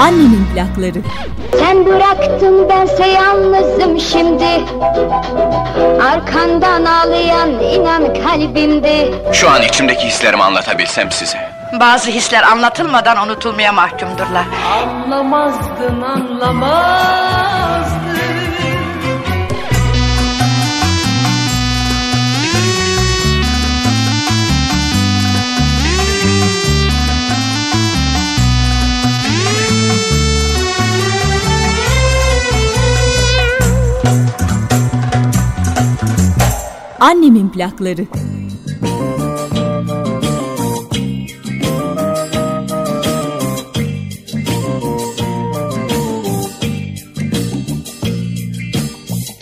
Annemin plakları. Sen bıraktın bense yalnızım şimdi Arkandan ağlayan inan kalbimde Şu an içimdeki hislerimi anlatabilsem size. Bazı hisler anlatılmadan unutulmaya mahkumdurlar. Anlamazdın anlamazdın Annemin plakları.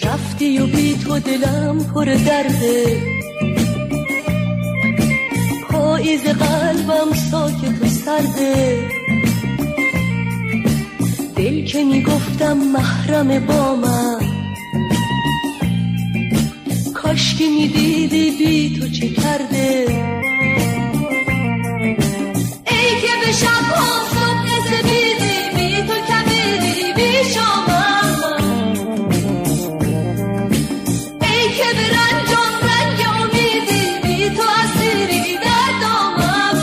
رفتی و بی تو دلم پر درده پاییز قلبم ساکت و سرده دل که می‌گفتم محرم با من کاش که می‌دیدی بی تو چه کرده؟ ای که به شب ها صبح رسیدی بی تو کمیدی بی شامم ای که به رنجام رنگ امیدی بی تو اسیری در دامم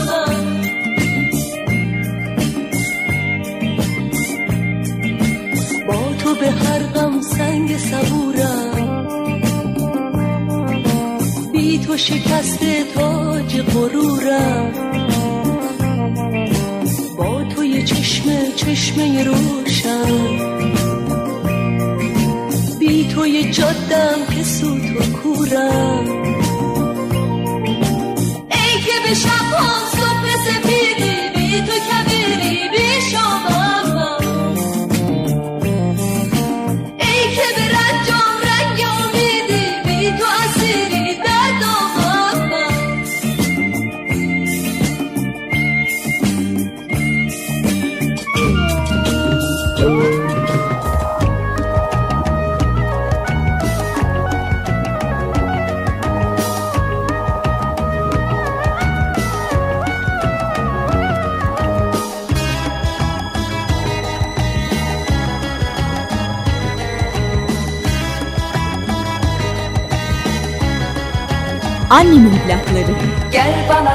با تو به هر غم سنگ صبورم. شکست تاج غرورم. با تو یه چشمه روشن. بی تو یه جادم که سوت و کورم.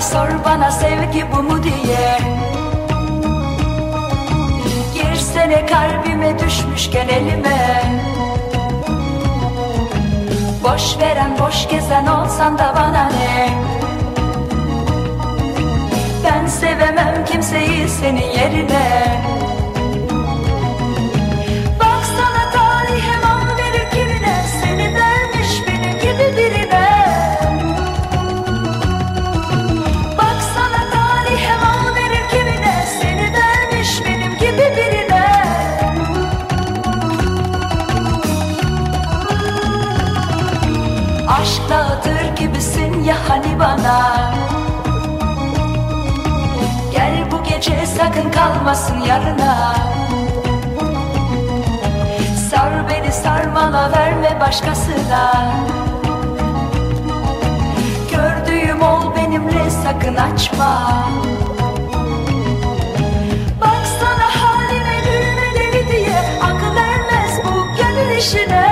Sor bana sevgi bu mu diye. Girsene kalbime düşmüşken elime. Boş veren boş gezen olsan da bana ne? Ben sevemem kimseyi senin yerine ya hani bana? Gel bu gece sakın kalmasın yarına. Sar beni sarmala verme başkasına. Gördüğüm ol benimle sakın açma. Baksana halime gülme deli diye Akıl ermez bu gönül işine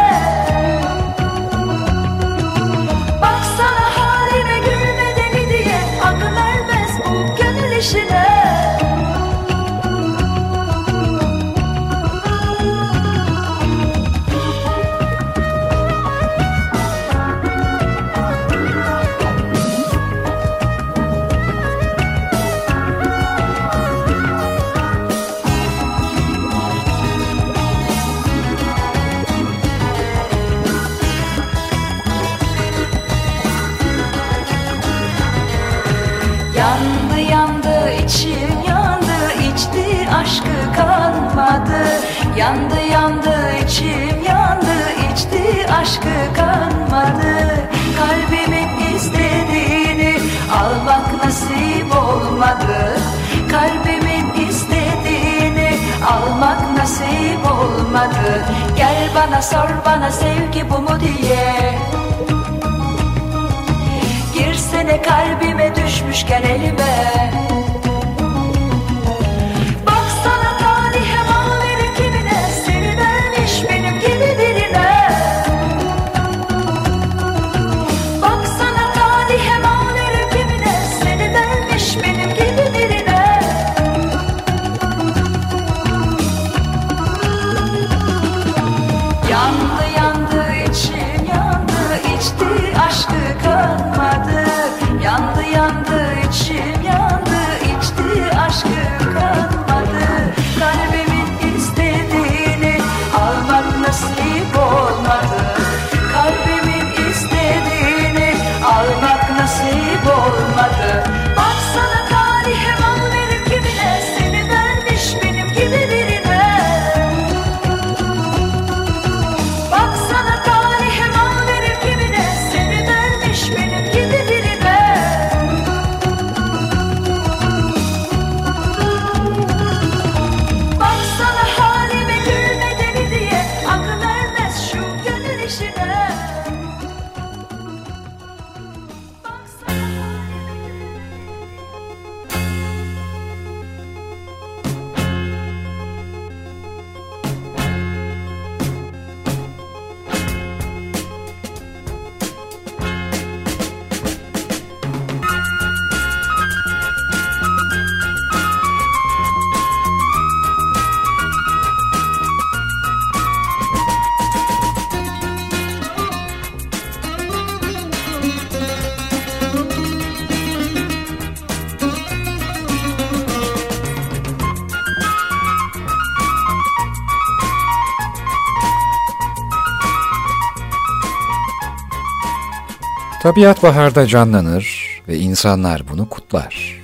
Tabiat baharda canlanır ve insanlar bunu kutlar.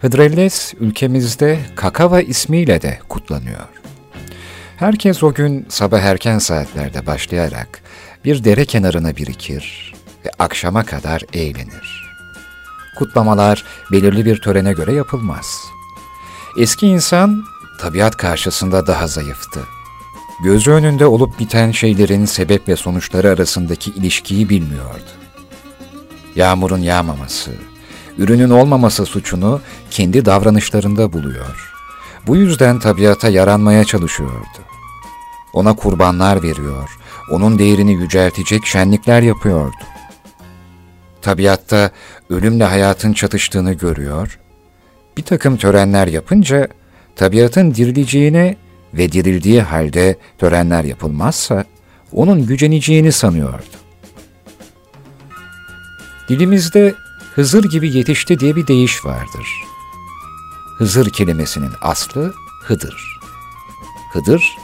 Hıdrellez ülkemizde Kakava ismiyle de kutlanıyor. Herkes o gün sabah erken saatlerde başlayarak bir dere kenarına birikir ve akşama kadar eğlenir. Kutlamalar belirli bir törene göre yapılmaz. Eski insan tabiat karşısında daha zayıftı. Gözü önünde olup biten şeylerin sebep ve sonuçları arasındaki ilişkiyi bilmiyordu. Yağmurun yağmaması, ürünün olmaması suçunu kendi davranışlarında buluyor. Bu yüzden tabiata yaranmaya çalışıyordu. Ona kurbanlar veriyor, onun değerini yüceltecek şenlikler yapıyordu. Tabiatta ölümle hayatın çatıştığını görüyor, bir takım törenler yapınca tabiatın dirileceğine ve dirildiği halde törenler yapılmazsa onun güceneceğini sanıyordu. Dilimizde Hızır gibi yetişti diye bir deyiş vardır. Hızır kelimesinin aslı Hıdır. Hıdır,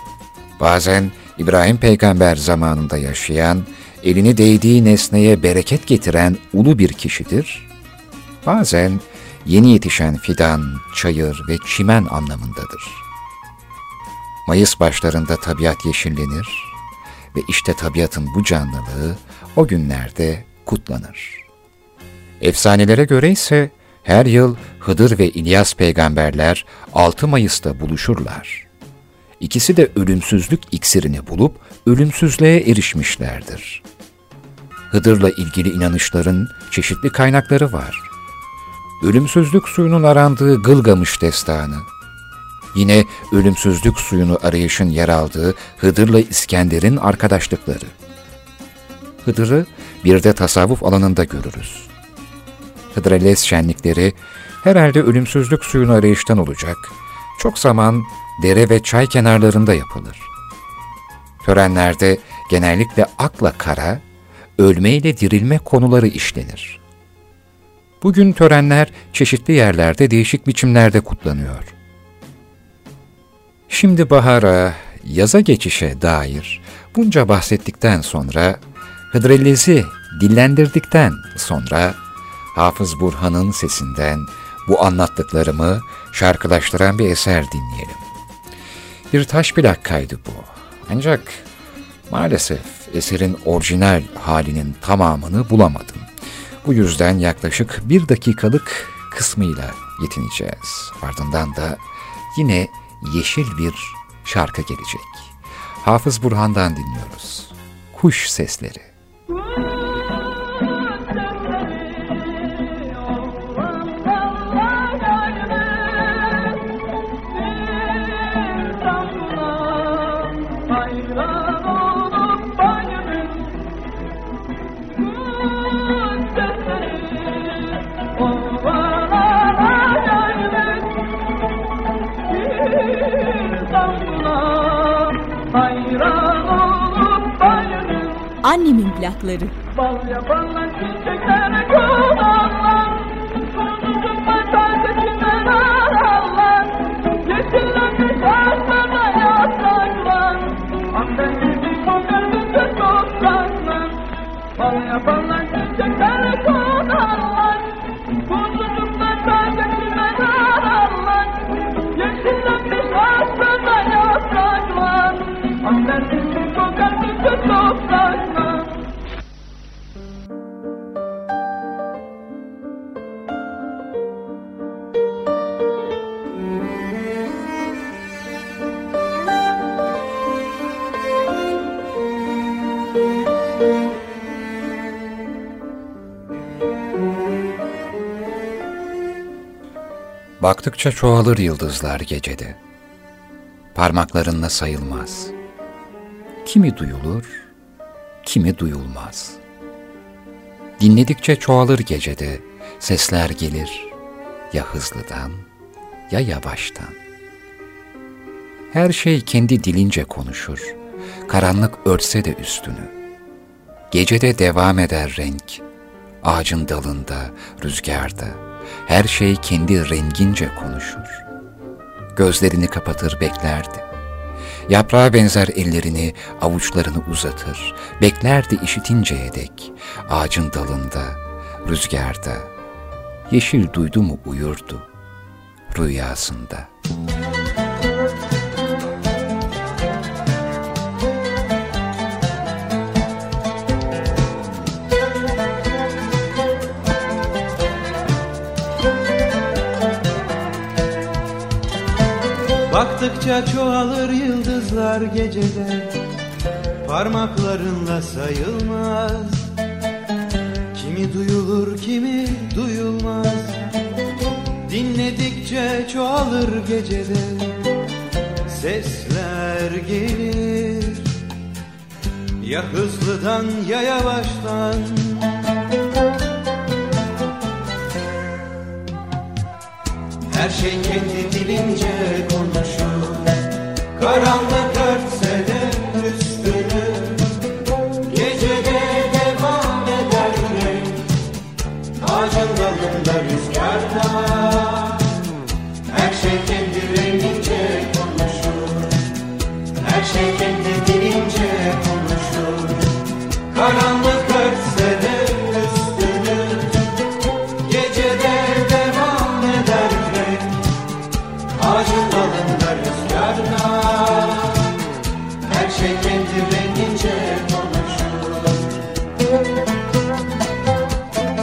bazen İbrahim peygamber zamanında yaşayan, elini değdiği nesneye bereket getiren ulu bir kişidir. Bazen yeni yetişen fidan, çayır ve çimen anlamındadır. Mayıs başlarında tabiat yeşillenir ve işte tabiatın bu canlılığı o günlerde kutlanır. Efsanelere göre ise her yıl Hıdır ve İlyas peygamberler 6 Mayıs'ta buluşurlar. İkisi de ölümsüzlük iksirini bulup ölümsüzlüğe erişmişlerdir. Hıdır'la ilgili inanışların çeşitli kaynakları var. Ölümsüzlük suyunun arandığı Gılgamış destanı, yine ölümsüzlük suyunu arayışın yer aldığı Hıdır'la İskender'in arkadaşlıkları. Hıdır'ı bir de tasavvuf alanında görürüz. Hıdrellez şenlikleri herhalde ölümsüzlük suyunu arayıştan olacak. Çok zaman dere ve çay kenarlarında yapılır. Törenlerde genellikle akla kara, ölme ile dirilme konuları işlenir. Bugün törenler çeşitli yerlerde değişik biçimlerde kutlanıyor. Şimdi bahara, yaza geçişe dair bunca bahsettikten sonra, Hıdrellez'i dillendirdikten sonra Hafız Burhan'ın sesinden bu anlattıklarımı şarkılaştıran bir eser dinleyelim. Bir taş plak kaydı bu. Ancak maalesef eserin orijinal halinin tamamını bulamadım. Bu yüzden yaklaşık bir dakikalık kısmıyla yetineceğiz. Ardından da yine yeşil bir şarkı gelecek. Hafız Burhan'dan dinliyoruz. Kuş sesleri. Annemin plakları. Bal yapanlar çiçekler kovarlar Baktıkça çoğalır yıldızlar gecede. Parmaklarınla sayılmaz. Kimi duyulur, kimi duyulmaz. Dinledikçe çoğalır gecede, sesler gelir ya hızlıdan ya yavaştan. Her şey kendi dilince konuşur, karanlık örtse de üstünü. Gecede devam eder renk, ağacın dalında, rüzgarda, her şey kendi rengince konuşur. Gözlerini kapatır beklerdi. Yaprağa benzer ellerini, avuçlarını uzatır, beklerdi işitinceye dek, ağacın dalında, rüzgarda. Yeşil duydu mu uyurdu, rüyasında. Baktıkça çoğalır yıldızlar gecede. Parmaklarınla sayılmaz. Kimi duyulur kimi duyulmaz. Dinledikçe çoğalır gecede. Sesler gelir. Ya hızlıdan ya yavaştan. Her şey kendi dilince konuşur Karanlık örtse de üstünü Gecede devam eder renk dalında rüzgarda Her şey kendi konuşur. Her şey kendi konuşur. Karanlık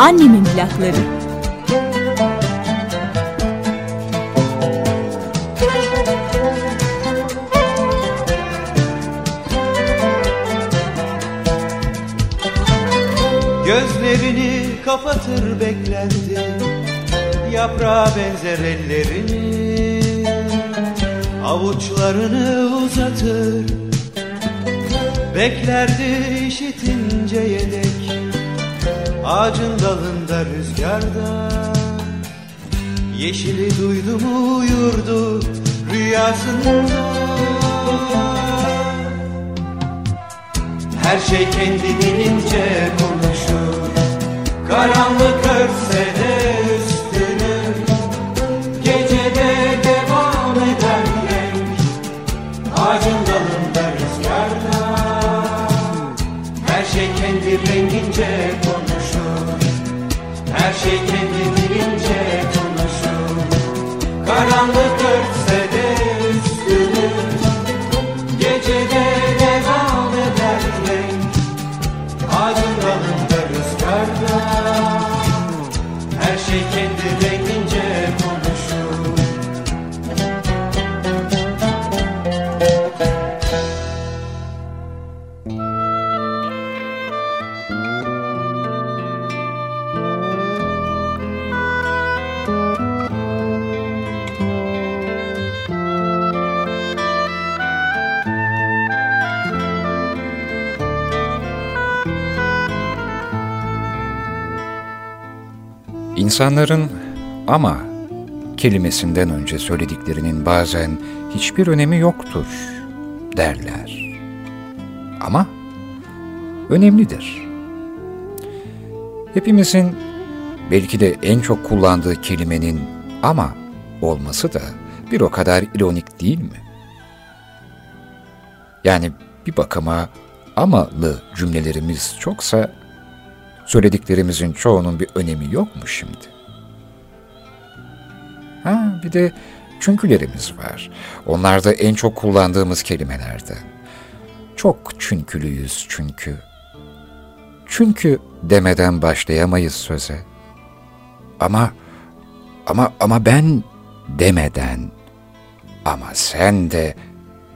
Annemin plakları. Gözlerini kapatır beklerdi. Yaprağa benzer ellerini. Avuçlarını uzatır. Beklerdi işitinceye dek Ağacın dalında rüzgarda Yeşili duydu mu uyurdu rüyasında. Her şey kendi dilince konuşur Karanlık örtse de üstünü Gecede devam eder renk Ağacın dalında rüzgarda. Her şey kendi rengince Her şey kendi konuşur. Karanlık örtse İnsanların ama kelimesinden önce söylediklerinin bazen hiçbir önemi yoktur derler. Ama önemlidir. Hepimizin belki de en çok kullandığı kelimenin ama olması da bir o kadar ironik değil mi? Yani bir bakıma amalı cümlelerimiz çoksa söylediklerimizin çoğunun bir önemi yok mu şimdi? Ha bir de çünkülerimiz var. Onlar da en çok kullandığımız kelimelerden. Çok çünkülüyüz çünkü. Çünkü demeden başlayamayız söze. Ama ama ama ben demeden ama sen de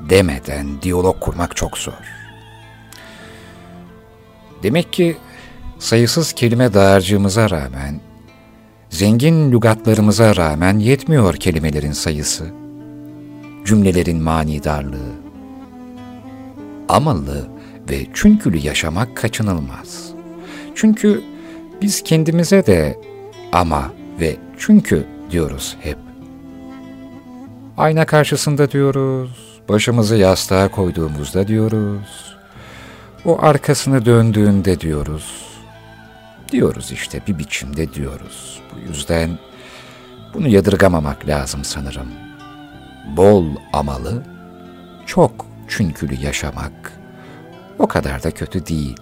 demeden diyalog kurmak çok zor. Demek ki sayısız kelime dağarcığımıza rağmen Zengin lügatlarımıza rağmen yetmiyor kelimelerin sayısı, cümlelerin manidarlığı. Amalı ve çünkülü yaşamak kaçınılmaz. Çünkü biz kendimize de ama ve çünkü diyoruz hep. Ayna karşısında diyoruz, başımızı yastığa koyduğumuzda diyoruz, o arkasını döndüğünde diyoruz, diyoruz işte bir biçimde diyoruz. Bu yüzden bunu yadırgamamak lazım sanırım. Bol amalı, çok çünkülü yaşamak o kadar da kötü değil.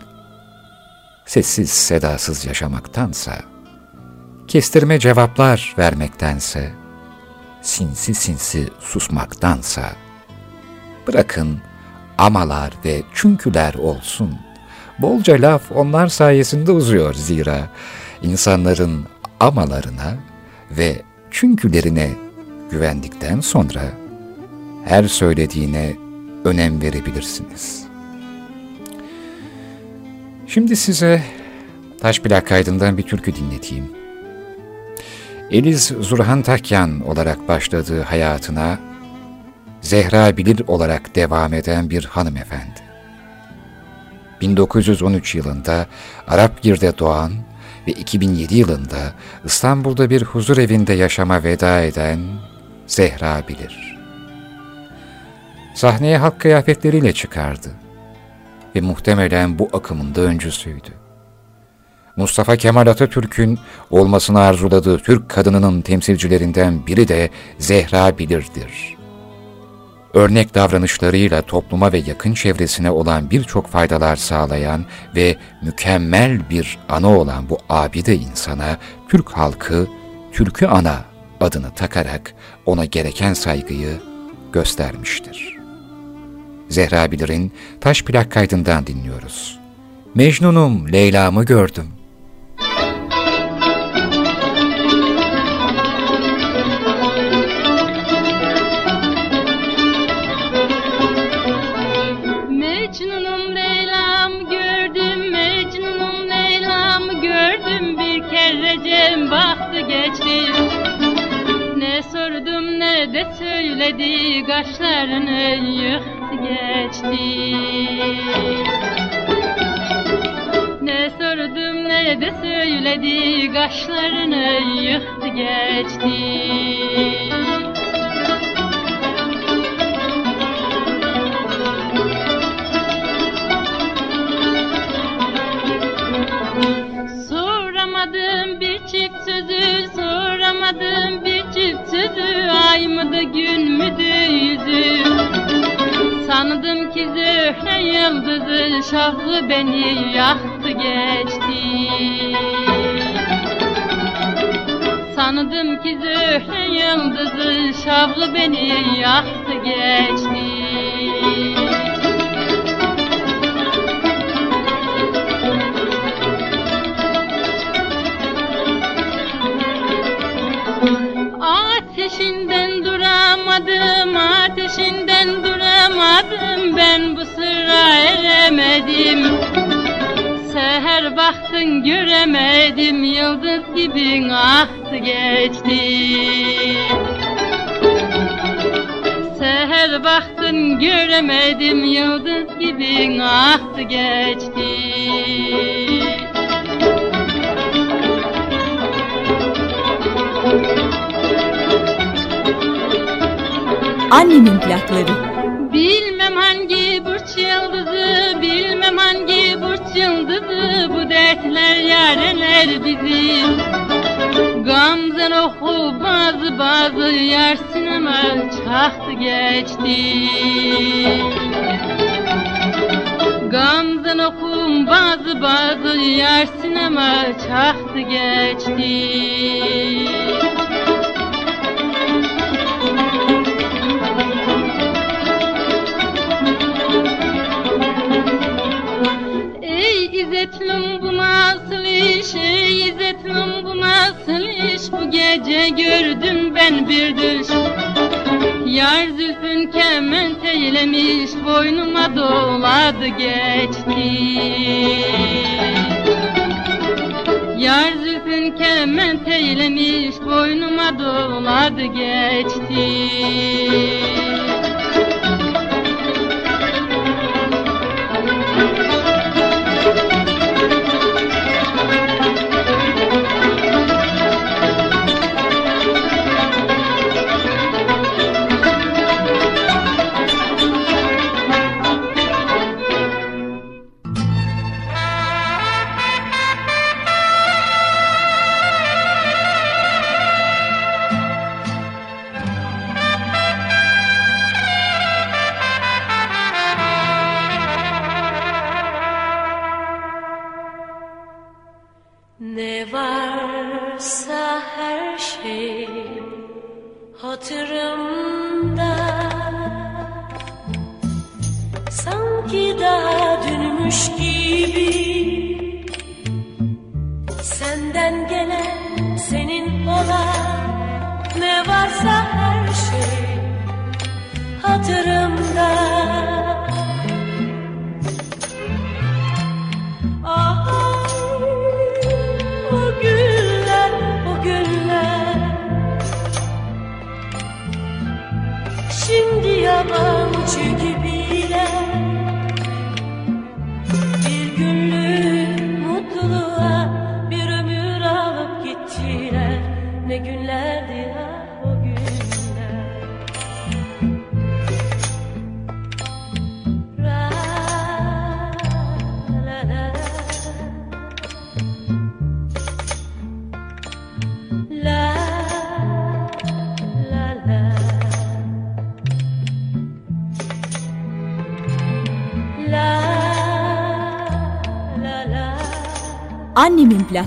Sessiz sedasız yaşamaktansa, kestirme cevaplar vermektense, sinsi sinsi susmaktansa, bırakın amalar ve çünküler olsun. Bolca laf onlar sayesinde uzuyor zira. insanların amalarına ve çünkülerine güvendikten sonra her söylediğine önem verebilirsiniz. Şimdi size taş plak kaydından bir türkü dinleteyim. Eliz Zurhan Takyan olarak başladığı hayatına Zehra Bilir olarak devam eden bir hanımefendi. 1913 yılında Arapgir'de doğan ve 2007 yılında İstanbul'da bir huzur evinde yaşama veda eden Zehra Bilir. Sahneye halk kıyafetleriyle çıkardı ve muhtemelen bu akımın da öncüsüydü. Mustafa Kemal Atatürk'ün olmasını arzuladığı Türk kadınının temsilcilerinden biri de Zehra Bilir'dir. Örnek davranışlarıyla topluma ve yakın çevresine olan birçok faydalar sağlayan ve mükemmel bir ana olan bu abide insana Türk halkı Türkü Ana adını takarak ona gereken saygıyı göstermiştir. Zehra Bilir'in taş plak kaydından dinliyoruz. Mecnunum Leyla'mı gördüm. Söyledi Kaşlarını yıktı geçti. Ne sordum ne de söyledi Kaşlarını yıktı geçti. Soramadım bir çift sözü, soramadım bir Ay mıdı gün müdü yüzü Sandım ki zöhre yıldızı şahlı beni yaktı geçti. Sandım ki zöhre yıldızı şahlı beni yaktı geçti duramadım, ateşinden duramadım. Ben bu sıra eremedim. Seher baktın göremedim, yıldız gibi aktı geçti. Seher baktın göremedim, yıldız gibi aktı geçti Annemin plakları. Bilmem hangi burç yıldızı, bilmem hangi burç yıldızı. Bu dertler yareler bizi. Gamzen oku bazı bazı yar sinema çaktı geçti. Gamzen okum bazı bazı yar sinema çaktı geçti gece gördüm ben bir düş. Yar zülfün kement eylemiş, boynuma doladı geçti. Yar zülfün kement eylemiş Boynuma doladı geçti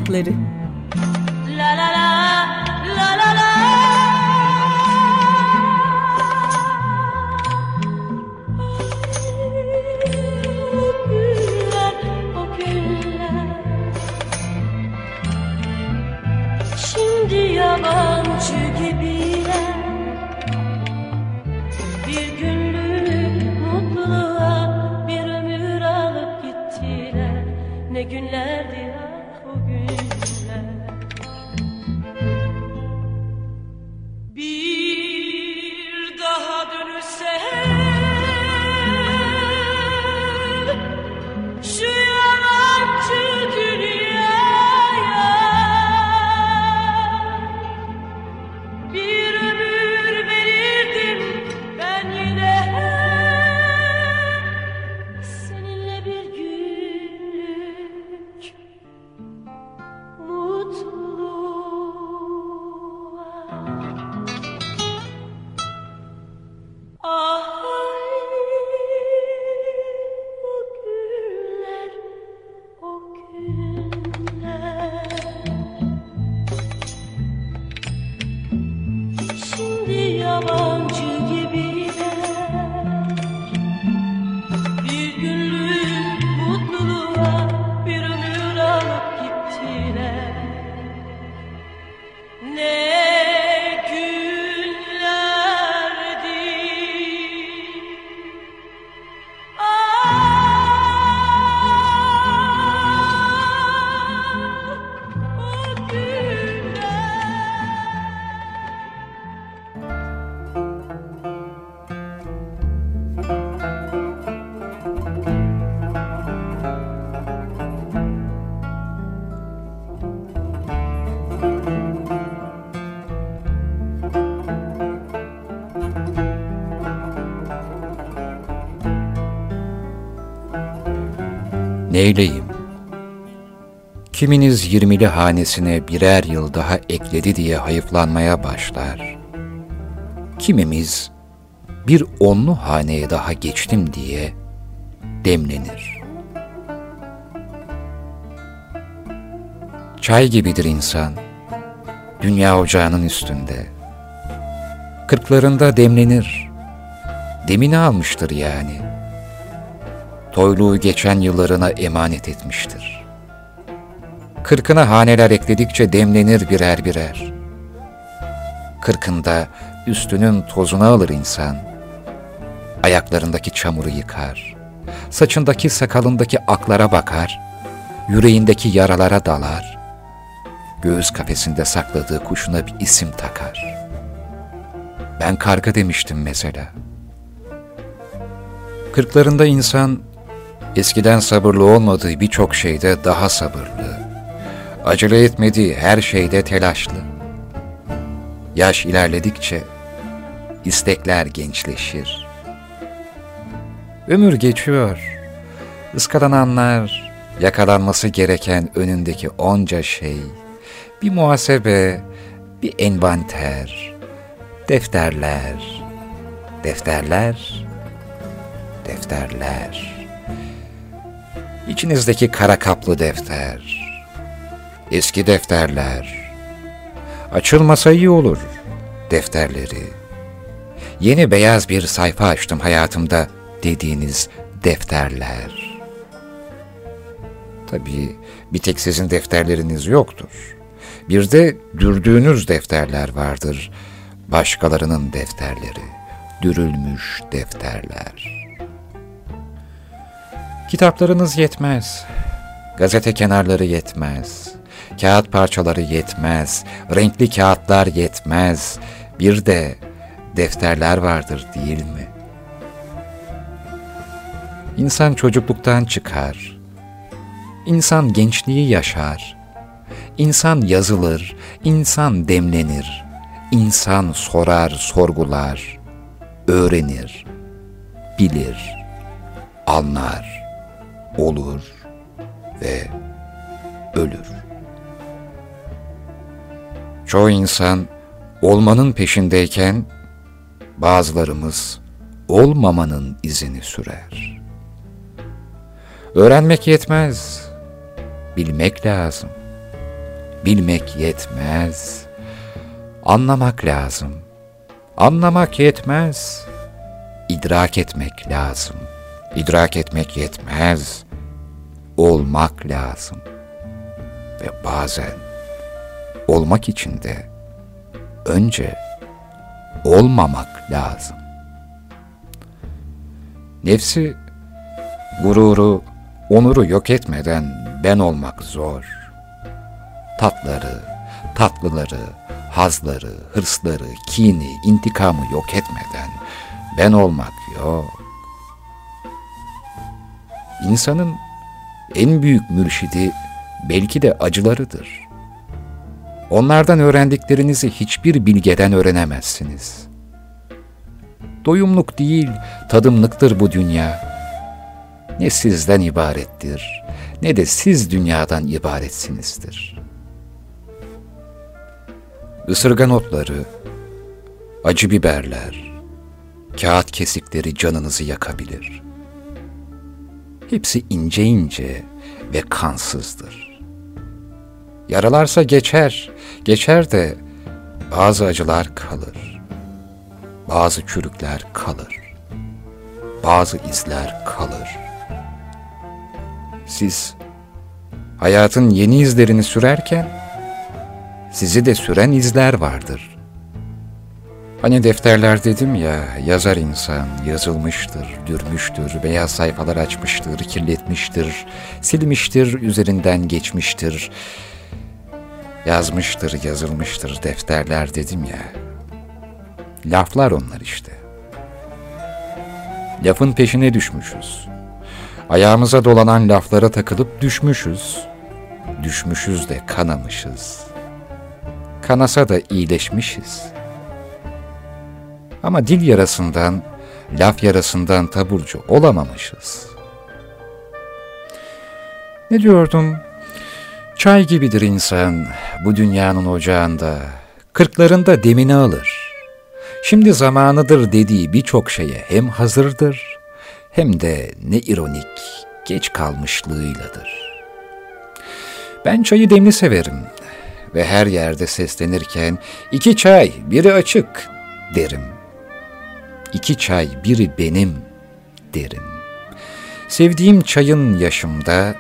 Annemin Neyleyim? Kiminiz yirmili hanesine birer yıl daha ekledi diye hayıflanmaya başlar. Kimimiz bir onlu haneye daha geçtim diye demlenir. Çay gibidir insan, dünya ocağının üstünde. Kırklarında demlenir, demini almıştır yani. Toyluğu geçen yıllarına emanet etmiştir. Kırkına haneler ekledikçe demlenir birer birer. Kırkında üstünün tozunu alır insan. Ayaklarındaki çamuru yıkar. Saçındaki sakalındaki aklara bakar. Yüreğindeki yaralara dalar. göğüs kafesinde sakladığı kuşuna bir isim takar. Ben karga demiştim mesela. Kırklarında insan eskiden sabırlı olmadığı birçok şeyde daha sabırlı, acele etmediği her şeyde telaşlı. Yaş ilerledikçe istekler gençleşir. Ömür geçiyor. Iskalananlar, yakalanması gereken önündeki onca şey, bir muhasebe, bir envanter, defterler, defterler, defterler. İçinizdeki kara kaplı defter, eski defterler, açılmasa iyi olur defterleri. Yeni beyaz bir sayfa açtım hayatımda dediğiniz defterler. Tabii bir tek sizin defterleriniz yoktur. Bir de dürdüğünüz defterler vardır. Başkalarının defterleri, dürülmüş defterler. Kitaplarınız yetmez. Gazete kenarları yetmez. Kağıt parçaları yetmez. Renkli kağıtlar yetmez. Bir de defterler vardır değil mi? İnsan çocukluktan çıkar. İnsan gençliği yaşar. İnsan yazılır, insan demlenir. İnsan sorar, sorgular, öğrenir, bilir, anlar, olur ve ölür. Çoğu insan olmanın peşindeyken bazılarımız olmamanın izini sürer. Öğrenmek yetmez, bilmek lazım. Bilmek yetmez, anlamak lazım. Anlamak yetmez, idrak etmek lazım. İdrak etmek yetmez, olmak lazım. Ve bazen olmak için de önce olmamak lazım. Nefsi, gururu, onuru yok etmeden ben olmak zor. Tatları, tatlıları, hazları, hırsları, kini, intikamı yok etmeden ben olmak yok. İnsanın en büyük mürşidi belki de acılarıdır. Onlardan öğrendiklerinizi hiçbir bilgeden öğrenemezsiniz. Doyumluk değil, tadımlıktır bu dünya. Ne sizden ibarettir, ne de siz dünyadan ibaretsinizdir. Isırgan otları, acı biberler, kağıt kesikleri canınızı yakabilir. Hepsi ince ince ve kansızdır. Yaralarsa geçer, geçer de bazı acılar kalır. Bazı çürükler kalır. Bazı izler kalır. Siz hayatın yeni izlerini sürerken sizi de süren izler vardır. Hani defterler dedim ya, yazar insan, yazılmıştır, dürmüştür, beyaz sayfalar açmıştır, kirletmiştir, silmiştir, üzerinden geçmiştir, yazmıştır, yazılmıştır defterler dedim ya. Laflar onlar işte. Lafın peşine düşmüşüz. Ayağımıza dolanan laflara takılıp düşmüşüz. Düşmüşüz de kanamışız. Kanasa da iyileşmişiz. Ama dil yarasından, laf yarasından taburcu olamamışız. Ne diyordum? Çay gibidir insan bu dünyanın ocağında. Kırklarında demini alır. Şimdi zamanıdır dediği birçok şeye hem hazırdır hem de ne ironik geç kalmışlığıyladır. Ben çayı demli severim ve her yerde seslenirken iki çay biri açık derim. İki çay biri benim derim. Sevdiğim çayın yaşımda,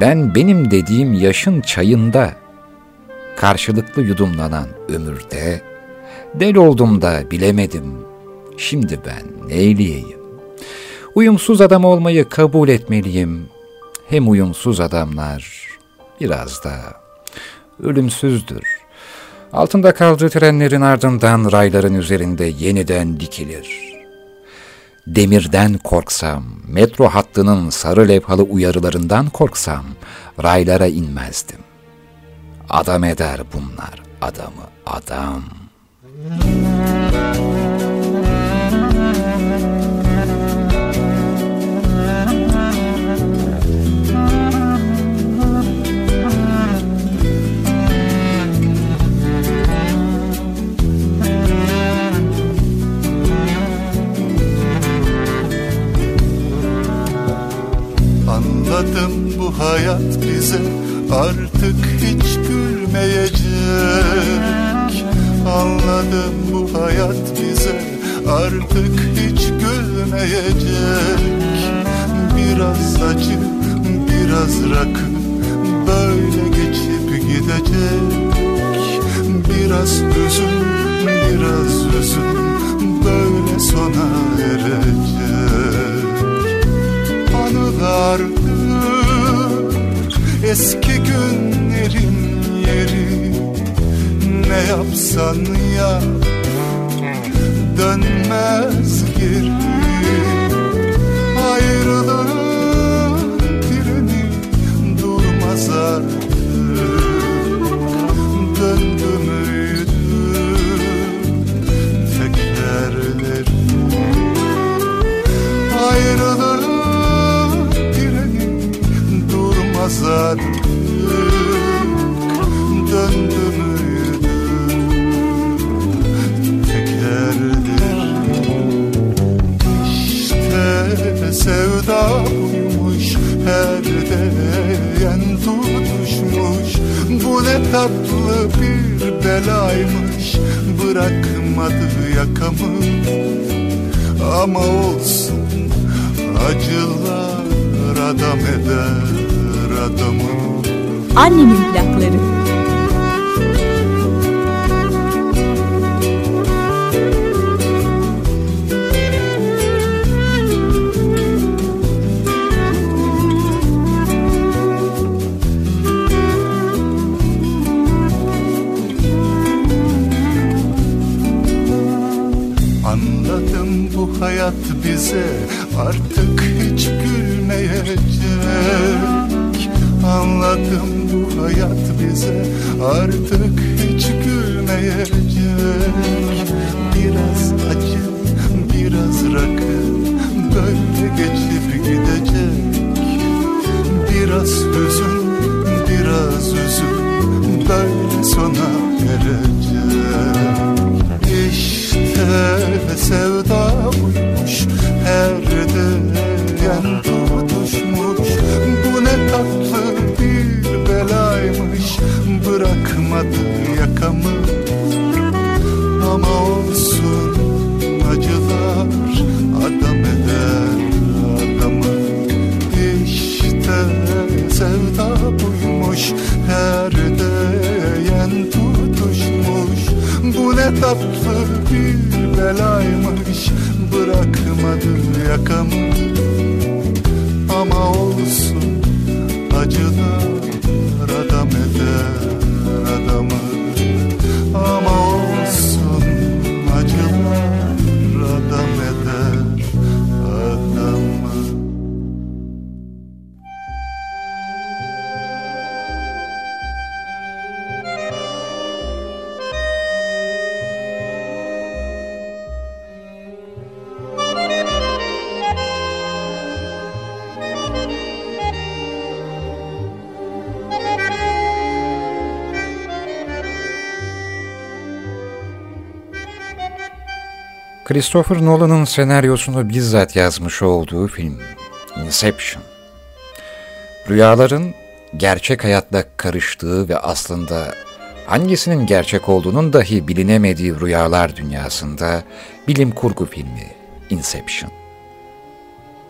ben benim dediğim yaşın çayında, karşılıklı yudumlanan ömürde, del oldum da bilemedim, şimdi ben neyleyeyim? Uyumsuz adam olmayı kabul etmeliyim. Hem uyumsuz adamlar biraz da ölümsüzdür. Altında kaldığı trenlerin ardından rayların üzerinde yeniden dikilir. Demirden korksam, metro hattının sarı levhalı uyarılarından korksam, raylara inmezdim. Adam eder bunlar adamı adam. Anladım hayat bize artık hiç gülmeyecek. Anladım bu hayat bize artık hiç gülmeyecek. Biraz acı, biraz rakı böyle geçip gidecek. Biraz hüzün, biraz hüzün böyle sona erecek. Anılardır eski günlerin yeri. Ne yapsan ya dönmez geri durmaz artık Döndü müydü tekerleri İşte sevda buymuş her değen tutuşmuş. Bu ne tatlı bir belaymış. Bırakmadı yakamı. Ama olsun acılar adam eder adamı. Annemin plakları. Anladım bu hayat bize. Artık hiç gülmeyecek Anladım bu hayat bize. Artık hiç gülmeyecek. Biraz acı, biraz rakı böyle geçip gidecek. Biraz hüzün, biraz üzüm böyle sona erecek. İşte sevda bırakmadı yakamı. Ama olsun acılar adam eder adamı. İşte sevda buymuş her değen tutuşmuş. Bu ne tatlı bir belaymış bırakmadı yakamı. Ama olsun Christopher Nolan'ın senaryosunu bizzat yazmış olduğu film Inception. Rüyaların gerçek hayatla karıştığı ve aslında hangisinin gerçek olduğunun dahi bilinemediği rüyalar dünyasında bilim kurgu filmi Inception.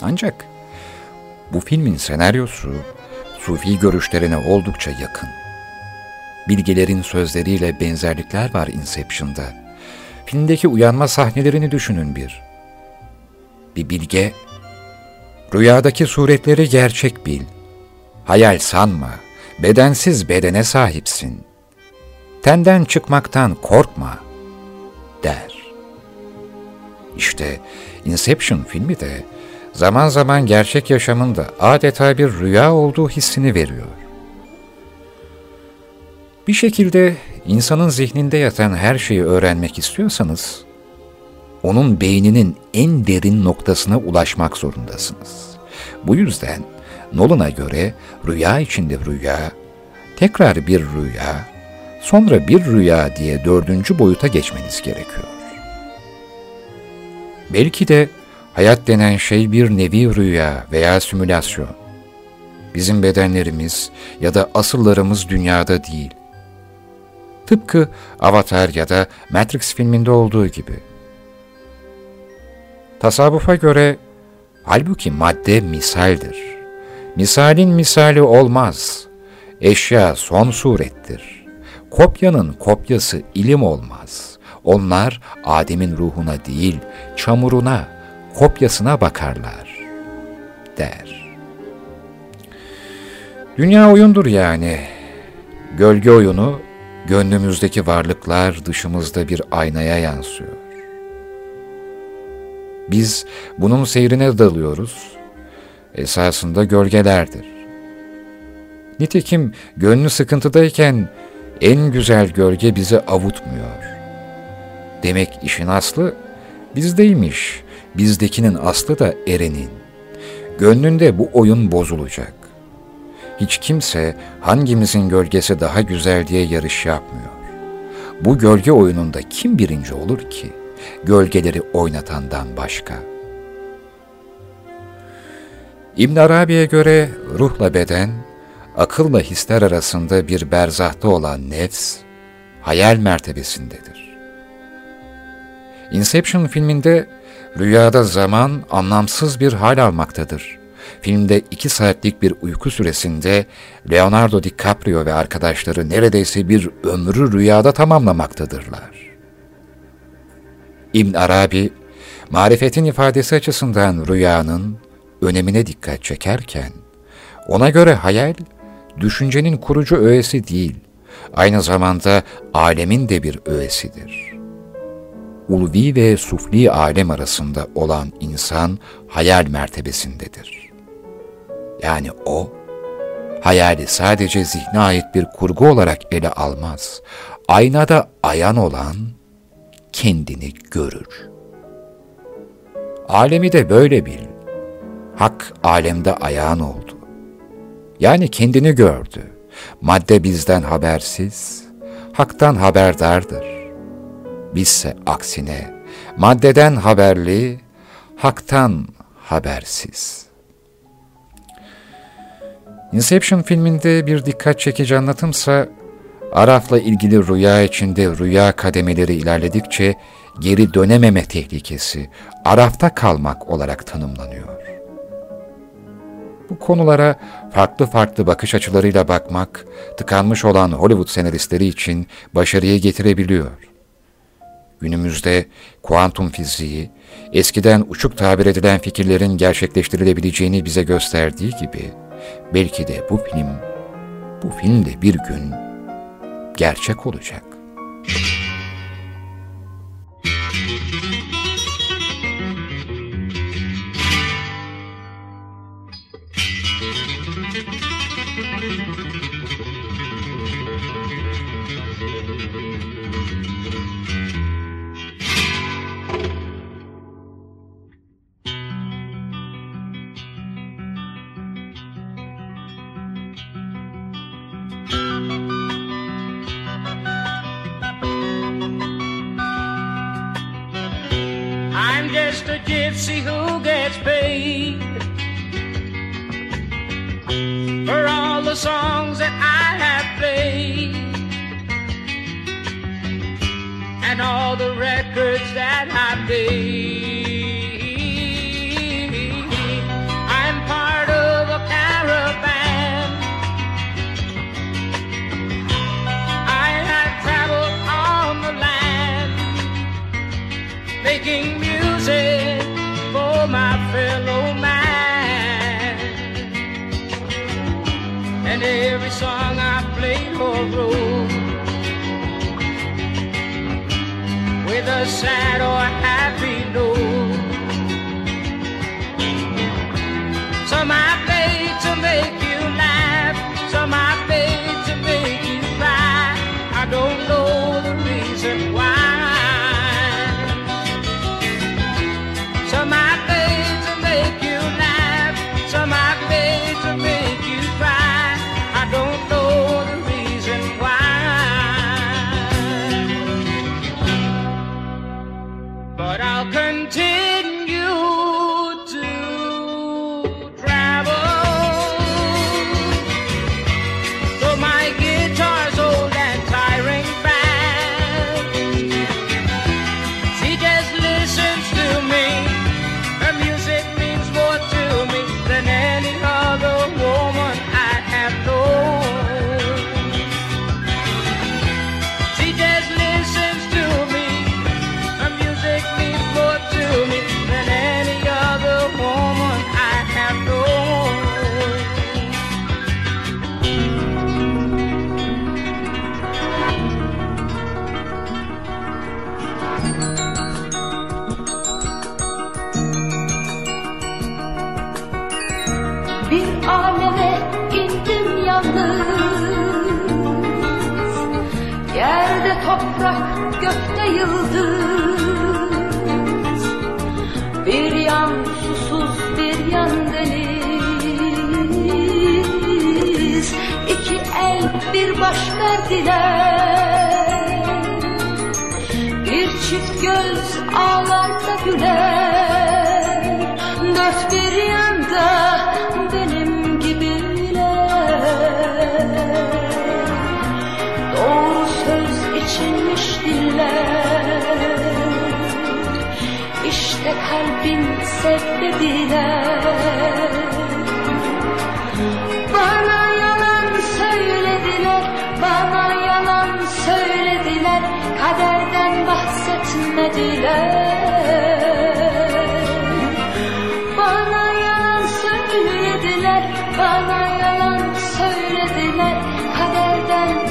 Ancak bu filmin senaryosu sufi görüşlerine oldukça yakın. Bilgelerin sözleriyle benzerlikler var Inception'da. Filmdeki uyanma sahnelerini düşünün bir. Bir bilge, rüyadaki suretleri gerçek bil. Hayal sanma, bedensiz bedene sahipsin. tenden çıkmaktan korkma der. İşte Inception filmi de zaman zaman gerçek yaşamında adeta bir rüya olduğu hissini veriyor. Bir şekilde insanın zihninde yatan her şeyi öğrenmek istiyorsanız, onun beyninin en derin noktasına ulaşmak zorundasınız. Bu yüzden Nolan'a göre rüya içinde rüya, tekrar bir rüya, sonra bir rüya diye dördüncü boyuta geçmeniz gerekiyor. Belki de hayat denen şey bir nevi rüya veya simülasyon. Bizim bedenlerimiz ya da asıllarımız dünyada değil. Tıpkı Avatar ya da Matrix filminde olduğu gibi. Tasavvufa göre halbuki madde misaldir. Misalin misali olmaz. Eşya son surettir. Kopyanın kopyası ilim olmaz. Onlar Adem'in ruhuna değil, çamuruna, kopyasına bakarlar, der. Dünya oyundur yani. Gölge oyunu, gönlümüzdeki varlıklar dışımızda bir aynaya yansıyor. Biz bunun seyrine dalıyoruz. Esasında gölgelerdir. Nitekim gönlü sıkıntıdayken en güzel gölge bizi avutmuyor. Demek işin aslı bizdeymiş. Bizdekinin aslı da erenin. Gönlünde bu oyun bozulacak. Hiç kimse hangimizin gölgesi daha güzel diye yarış yapmıyor. Bu gölge oyununda kim birinci olur ki? Gölgeleri oynatandan başka. İbn Arabi'ye göre ruhla beden, akılla hisler arasında bir berzahta olan nefs, hayal mertebesindedir. Inception filminde rüyada zaman anlamsız bir hal almaktadır. Filmde iki saatlik bir uyku süresinde Leonardo DiCaprio ve arkadaşları neredeyse bir ömrü rüyada tamamlamaktadırlar. İbn Arabi, marifetin ifadesi açısından rüyanın önemine dikkat çekerken, ona göre hayal, düşüncenin kurucu öğesi değil, aynı zamanda alemin de bir öğesidir. Ulvi ve sufli alem arasında olan insan hayal mertebesindedir. Yani o, hayali sadece zihne ait bir kurgu olarak ele almaz. Aynada ayan olan kendini görür. Alemi de böyle bil. Hak alemde ayağın oldu. Yani kendini gördü. Madde bizden habersiz, haktan haberdardır. Bizse aksine maddeden haberli, haktan habersiz. Inception filminde bir dikkat çekici anlatımsa, Araf'la ilgili rüya içinde rüya kademeleri ilerledikçe geri dönememe tehlikesi, Araf'ta kalmak olarak tanımlanıyor. Bu konulara farklı farklı bakış açılarıyla bakmak, tıkanmış olan Hollywood senaristleri için başarıyı getirebiliyor. Günümüzde kuantum fiziği, eskiden uçuk tabir edilen fikirlerin gerçekleştirilebileceğini bize gösterdiği gibi, belki de bu film, bu film de bir gün gerçek olacak.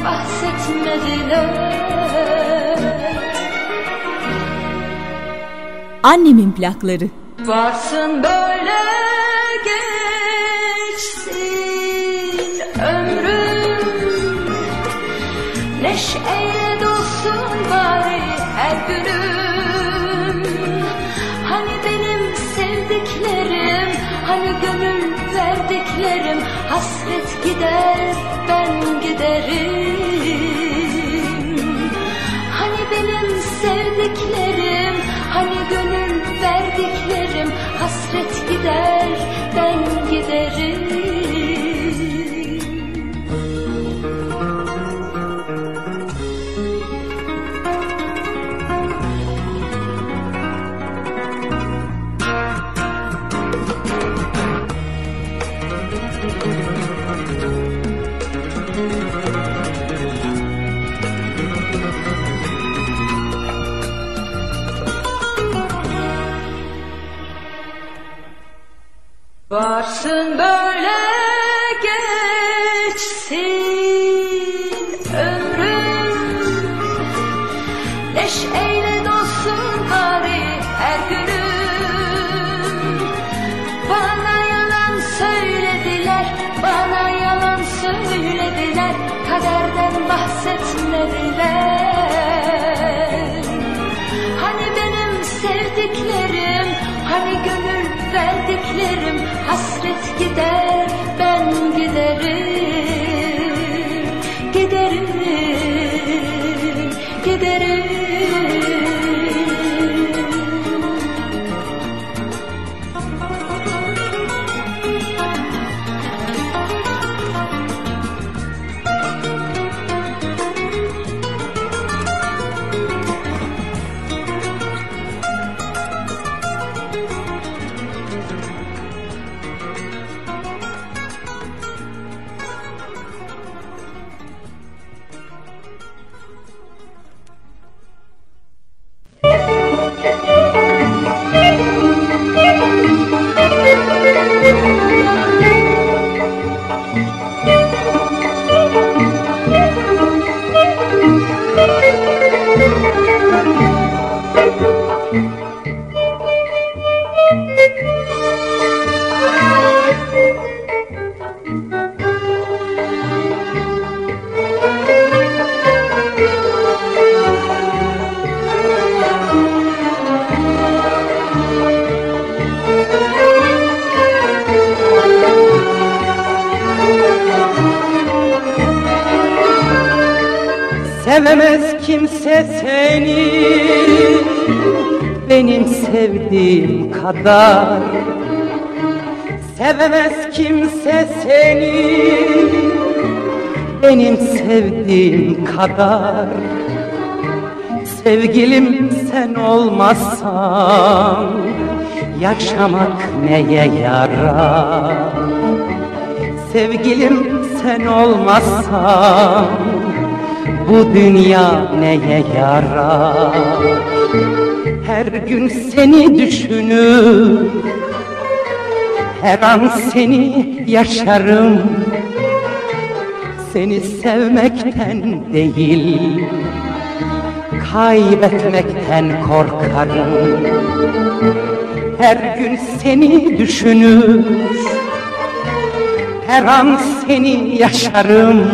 bahsetmediler. Annemin plakları. Varsın böyle geçsin ömrüm. Neşeye dolsun bari her günüm. Hani benim sevdiklerim Hani gönül verdiklerim. Hasret gider ben giderim. stay. Varsın böyle kadar. Sevemez kimse seni Benim sevdiğim kadar. Sevgilim sen olmazsan Yaşamak neye yarar? Sevgilim sen olmazsan bu dünya neye yarar Her gün seni düşünür. Her an seni yaşarım. Seni sevmekten değil Kaybetmekten korkarım. Her gün seni düşünür. Her an seni yaşarım.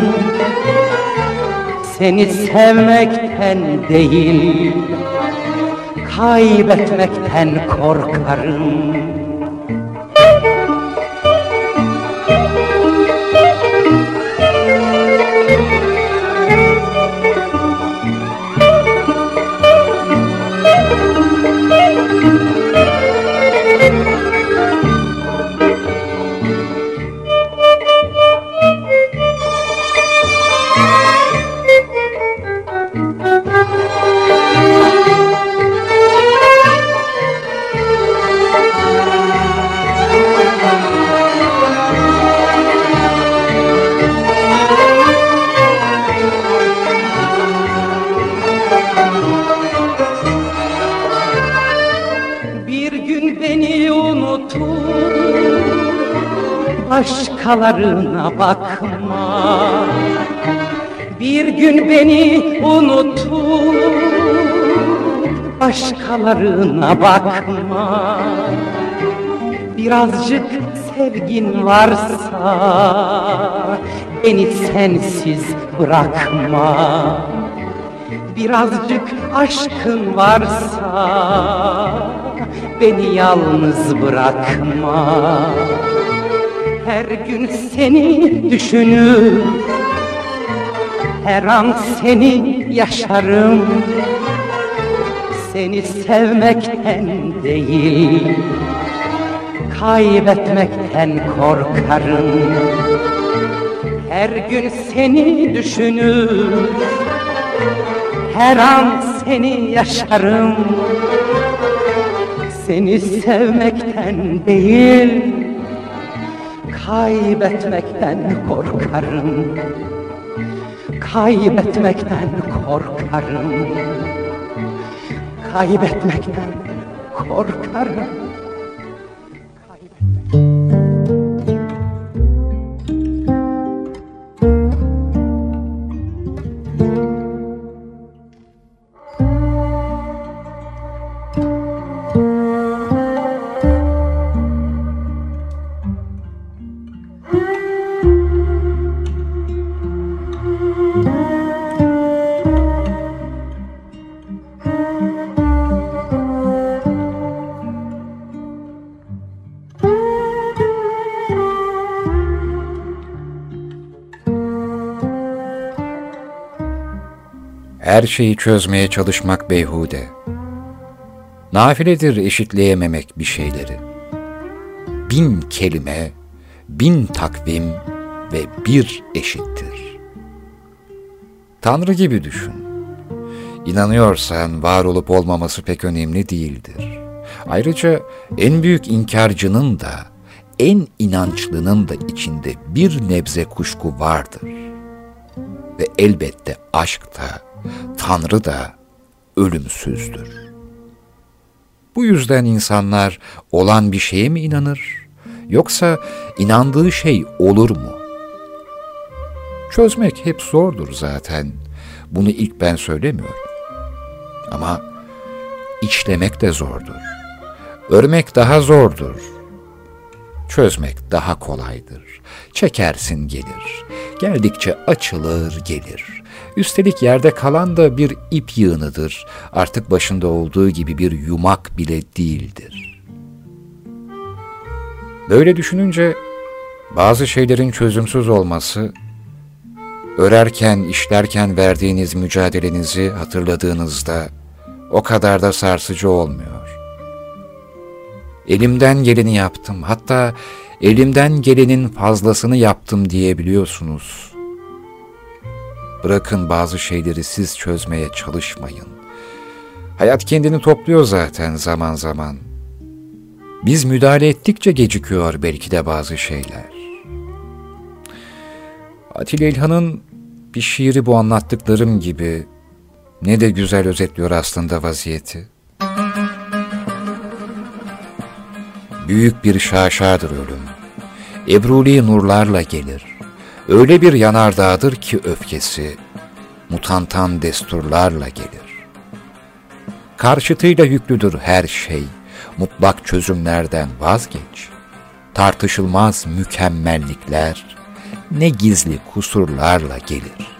Seni sevmekten değil Kaybetmekten korkarım Başkalarına bakma. Bir gün beni unutur Başkalarına bakma. Birazcık sevgin varsa Beni sensiz bırakma. Birazcık aşkın varsa Beni yalnız bırakma gün seni düşünür. Her an seni yaşarım. Seni sevmekten değil Kaybetmekten korkarım. Her gün seni düşünür. Her an seni yaşarım. Seni sevmekten değil Kaybetmekten korkarım. Kaybetmekten korkarım. Kaybetmekten korkarım Her şeyi çözmeye çalışmak beyhude. Nafiledir eşitleyememek bir şeyleri. Bin kelime, bin takvim ve bir eşittir. Tanrı gibi düşün. İnanıyorsan var olup olmaması pek önemli değildir. Ayrıca en büyük inkarcının da, en inançlının da içinde bir nebze kuşku vardır. Ve elbette aşk da, Tanrı da ölümsüzdür. Bu yüzden insanlar olan bir şeye mi inanır, yoksa inandığı şey olur mu? Çözmek hep zordur zaten. Bunu ilk ben söylemiyorum. Ama içlemek de zordur. Örmek daha zordur. Çözmek daha kolaydır. Çekersin gelir. Geldikçe açılır gelir. Üstelik yerde kalan da bir ip yığınıdır. Artık başında olduğu gibi bir yumak bile değildir. Böyle düşününce bazı şeylerin çözümsüz olması, örerken, işlerken verdiğiniz mücadelenizi hatırladığınızda o kadar da sarsıcı olmuyor. Elimden geleni yaptım, hatta elimden gelenin fazlasını yaptım diyebiliyorsunuz. Bırakın bazı şeyleri siz çözmeye çalışmayın. Hayat kendini topluyor zaten zaman zaman. Biz müdahale ettikçe gecikiyor belki de bazı şeyler. Atilla İlhan'ın bir şiiri bu anlattıklarım gibi ne de güzel özetliyor aslında vaziyeti. Büyük bir şaşadır ölüm. Ebruli nurlarla gelir. Öyle bir yanardağdır ki öfkesi, mutantan desturlarla gelir. Karşıtıyla yüklüdür her şey, mutlak çözümlerden vazgeç. Tartışılmaz mükemmellikler, ne gizli kusurlarla gelir.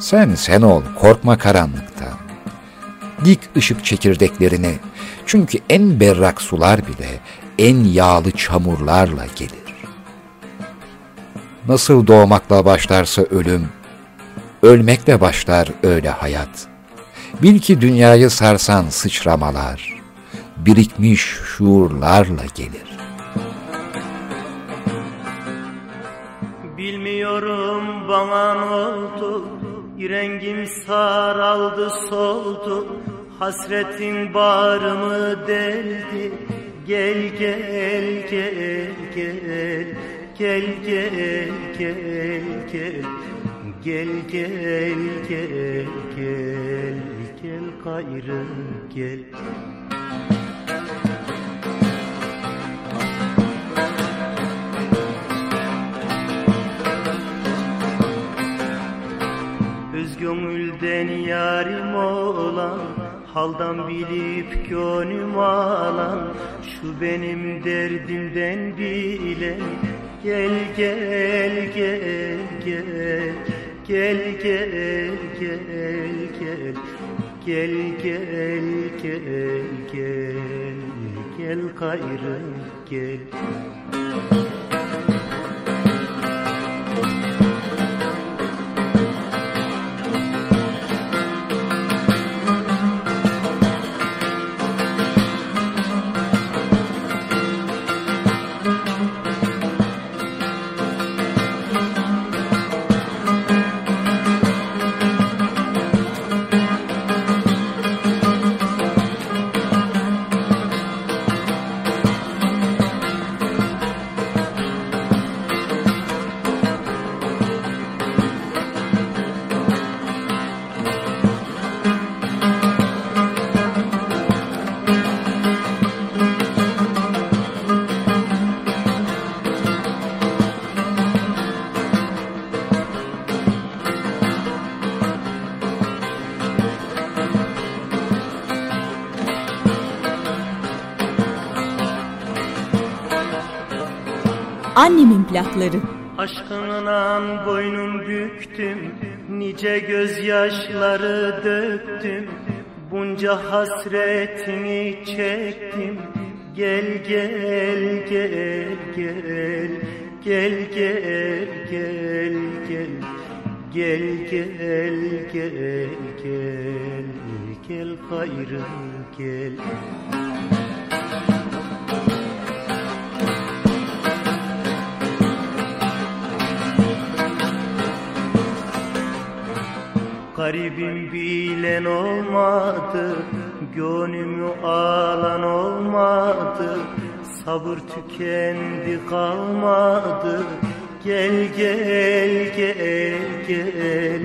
Sen sen ol, korkma karanlıktan. Dik ışık çekirdeklerini, çünkü en berrak sular bile en yağlı çamurlarla gelir. Nasıl doğmakla başlarsa ölüm, ölmekle başlar öyle hayat. Bil ki dünyayı sarsan sıçramalar, birikmiş şuurlarla gelir. Bilmiyorum bana ne oldu Rengim saraldı soldu Hasretin bağrımı deldi Gel gel gel gel Gel gel gel gel. Gel gel gel gel. Gel gayrı gel. Öz gönülden yarim olan Haldan bilip gönlüm alan Şu benim derdimden bilen Gel gel gel gel Gel gel gel gel. Gel gel gel gel Gel gayrı gel Annemin plakları. Aşkından boynum büktüm Nice gözyaşları döktüm. Bunca hasretini çektim. Gel gel gel gel Gel gel gel. Gel Gel gel gel gel Gel gayrı gel Garibim bilen olmadı Gönlümü alan olmadı Sabır tükendi kalmadı Gel gel gel gel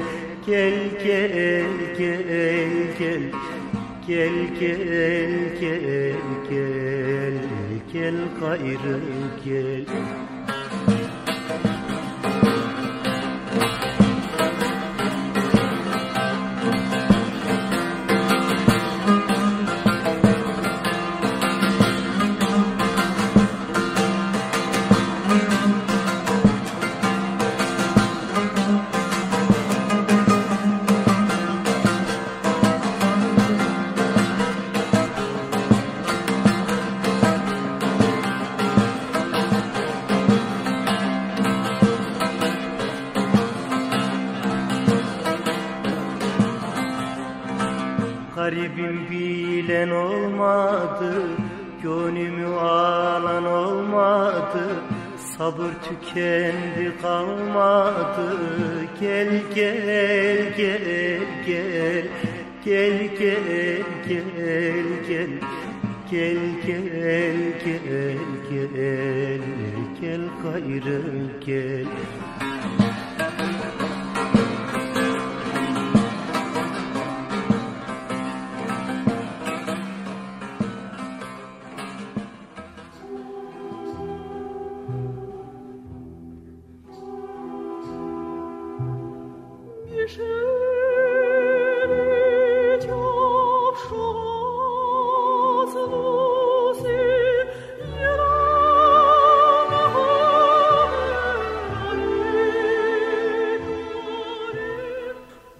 Gel gel gel gel Gel gel gel gel Gel gayrı gel Garibim tükendi kalmadı. Gel gel gel gel Gel gel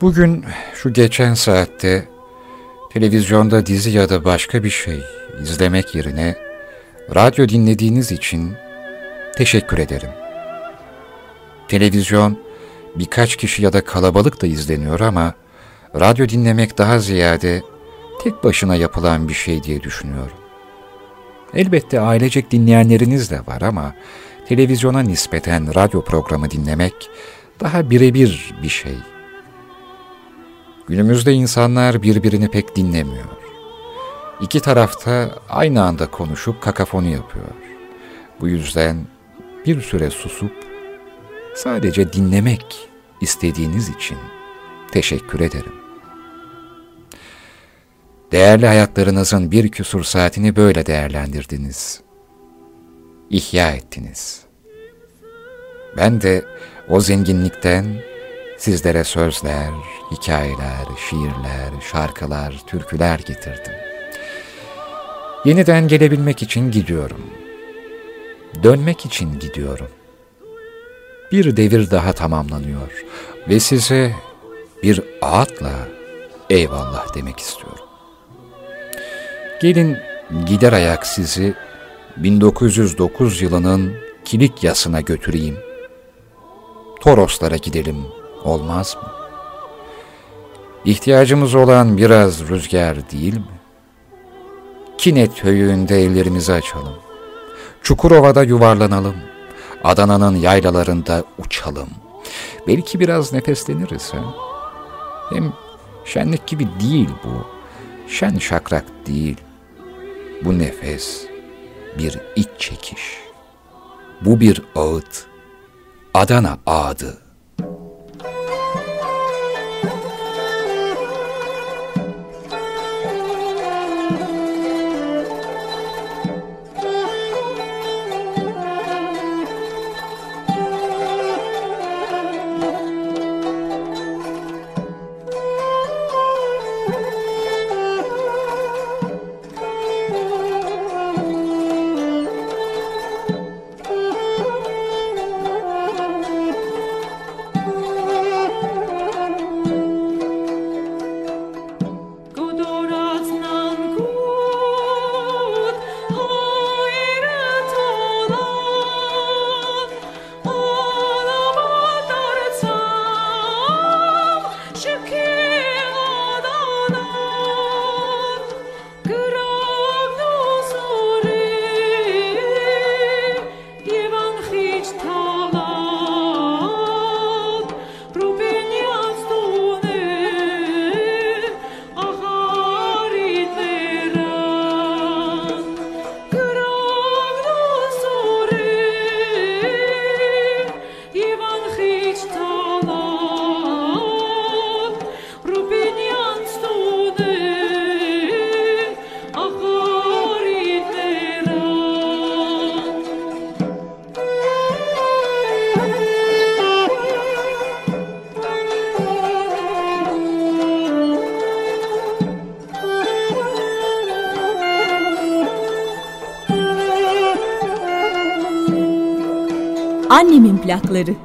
Bugün şu geçen saatte televizyonda dizi ya da başka bir şey izlemek yerine radyo dinlediğiniz için teşekkür ederim. Televizyon birkaç kişi ya da kalabalık da izleniyor ama radyo dinlemek daha ziyade tek başına yapılan bir şey diye düşünüyorum. Elbette ailecek dinleyenleriniz de var ama televizyona nispeten radyo programı dinlemek daha birebir bir şey. Günümüzde insanlar birbirini pek dinlemiyor. İki tarafta aynı anda konuşup kakafoni yapıyor. Bu yüzden bir süre susup sadece dinlemek istediğiniz için teşekkür ederim. Değerli hayatlarınızın bir küsur saatini böyle değerlendirdiniz. İhya ettiniz. Ben de o zenginlikten sizlere sözler, hikayeler, şiirler, şarkılar, türküler getirdim. Yeniden gelebilmek için gidiyorum. Dönmek için gidiyorum. Bir devir daha tamamlanıyor ve size bir ağıtla eyvallah demek istiyorum. Gelin gider ayak sizi 1909 yılının Kilikyası'na götüreyim. Toroslara gidelim, olmaz mı? İhtiyacımız olan biraz rüzgar değil mi? Kinet höyüğünde ellerimizi açalım. Çukurova'da yuvarlanalım. Adana'nın yaylalarında uçalım. Belki biraz nefesleniriz ha? Hem şenlik gibi değil bu. Şen şakrak değil. Bu nefes bir iç çekiş. Bu bir ağıt. Adana ağıdı. Annemin plakları.